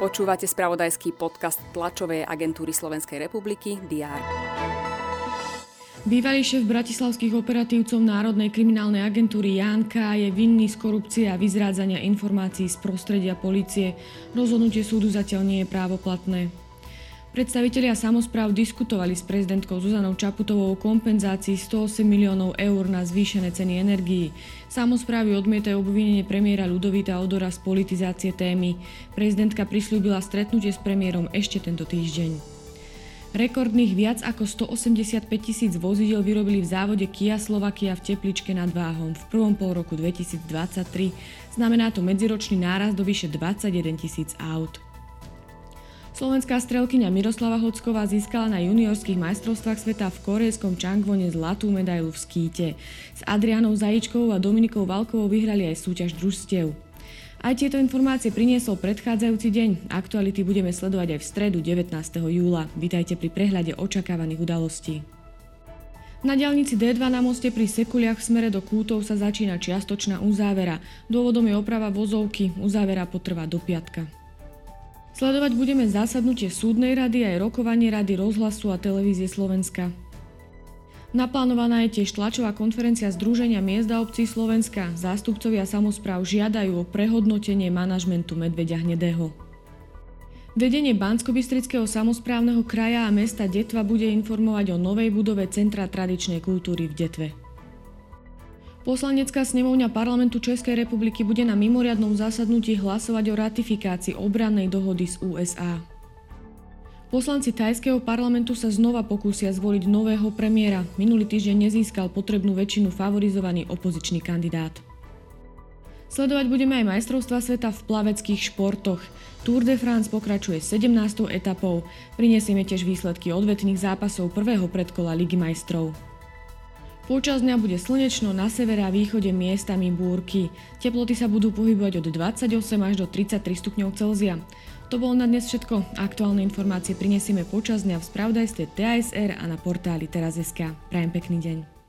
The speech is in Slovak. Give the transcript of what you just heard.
Počúvate spravodajský podcast tlačovej agentúry Slovenskej republiky DR. Bývalý šéf bratislavských operatívcov Národnej kriminálnej agentúry Jánka je vinný z korupcie a vyzrádzania informácií z prostredia policie. Rozhodnutie súdu zatiaľ nie je právoplatné. Predstavitelia samozpráv diskutovali s prezidentkou Zuzanou Čaputovou o kompenzácii 108 miliónov eur na zvýšené ceny energií. Samozprávy odmietajú obvinenie premiéra Ludovita Odora z politizácie témy. Prezidentka prislúbila stretnutie s premiérom ešte tento týždeň. Rekordných viac ako 185 tisíc vozidel vyrobili v závode Kia Slovakia v Tepličke nad Váhom v prvom pol roku 2023. Znamená to medziročný náraz do vyše 21 tisíc aut. Slovenská strelkyňa Miroslava Hocková získala na juniorských majstrovstvách sveta v korejskom Changvone zlatú medailu v skíte. S Adrianou Zajičkovou a Dominikou Valkovou vyhrali aj súťaž družstiev. Aj tieto informácie priniesol predchádzajúci deň. Aktuality budeme sledovať aj v stredu 19. júla. Vítajte pri prehľade očakávaných udalostí. Na diaľnici D2 na moste pri Sekuliach v smere do Kútov sa začína čiastočná uzávera. Dôvodom je oprava vozovky. Uzávera potrvá do piatka. Sledovať budeme zásadnutie súdnej rady aj rokovanie rady rozhlasu a televízie Slovenska. Naplánovaná je tiež tlačová konferencia Združenia miest a obcí Slovenska. Zástupcovia samozpráv žiadajú o prehodnotenie manažmentu Medvedia Hnedého. Vedenie Bansko-Bystrického samozprávneho kraja a mesta Detva bude informovať o novej budove Centra tradičnej kultúry v Detve. Poslanecká snemovňa parlamentu Českej republiky bude na mimoriadnom zásadnutí hlasovať o ratifikácii obrannej dohody z USA. Poslanci tajského parlamentu sa znova pokúsia zvoliť nového premiéra. Minulý týždeň nezískal potrebnú väčšinu favorizovaný opozičný kandidát. Sledovať budeme aj majstrovstva sveta v plaveckých športoch. Tour de France pokračuje 17. etapou. Prinesieme tiež výsledky odvetných zápasov prvého predkola Ligy majstrov. Počas dňa bude slnečno, na severe a východe miestami búrky. Teploty sa budú pohybovať od 28 až do 33 stupňov Celzia. To bolo na dnes všetko. Aktuálne informácie prinesieme počas dňa v spravodajstve TASR a na portáli teraz.sk. Prajem pekný deň.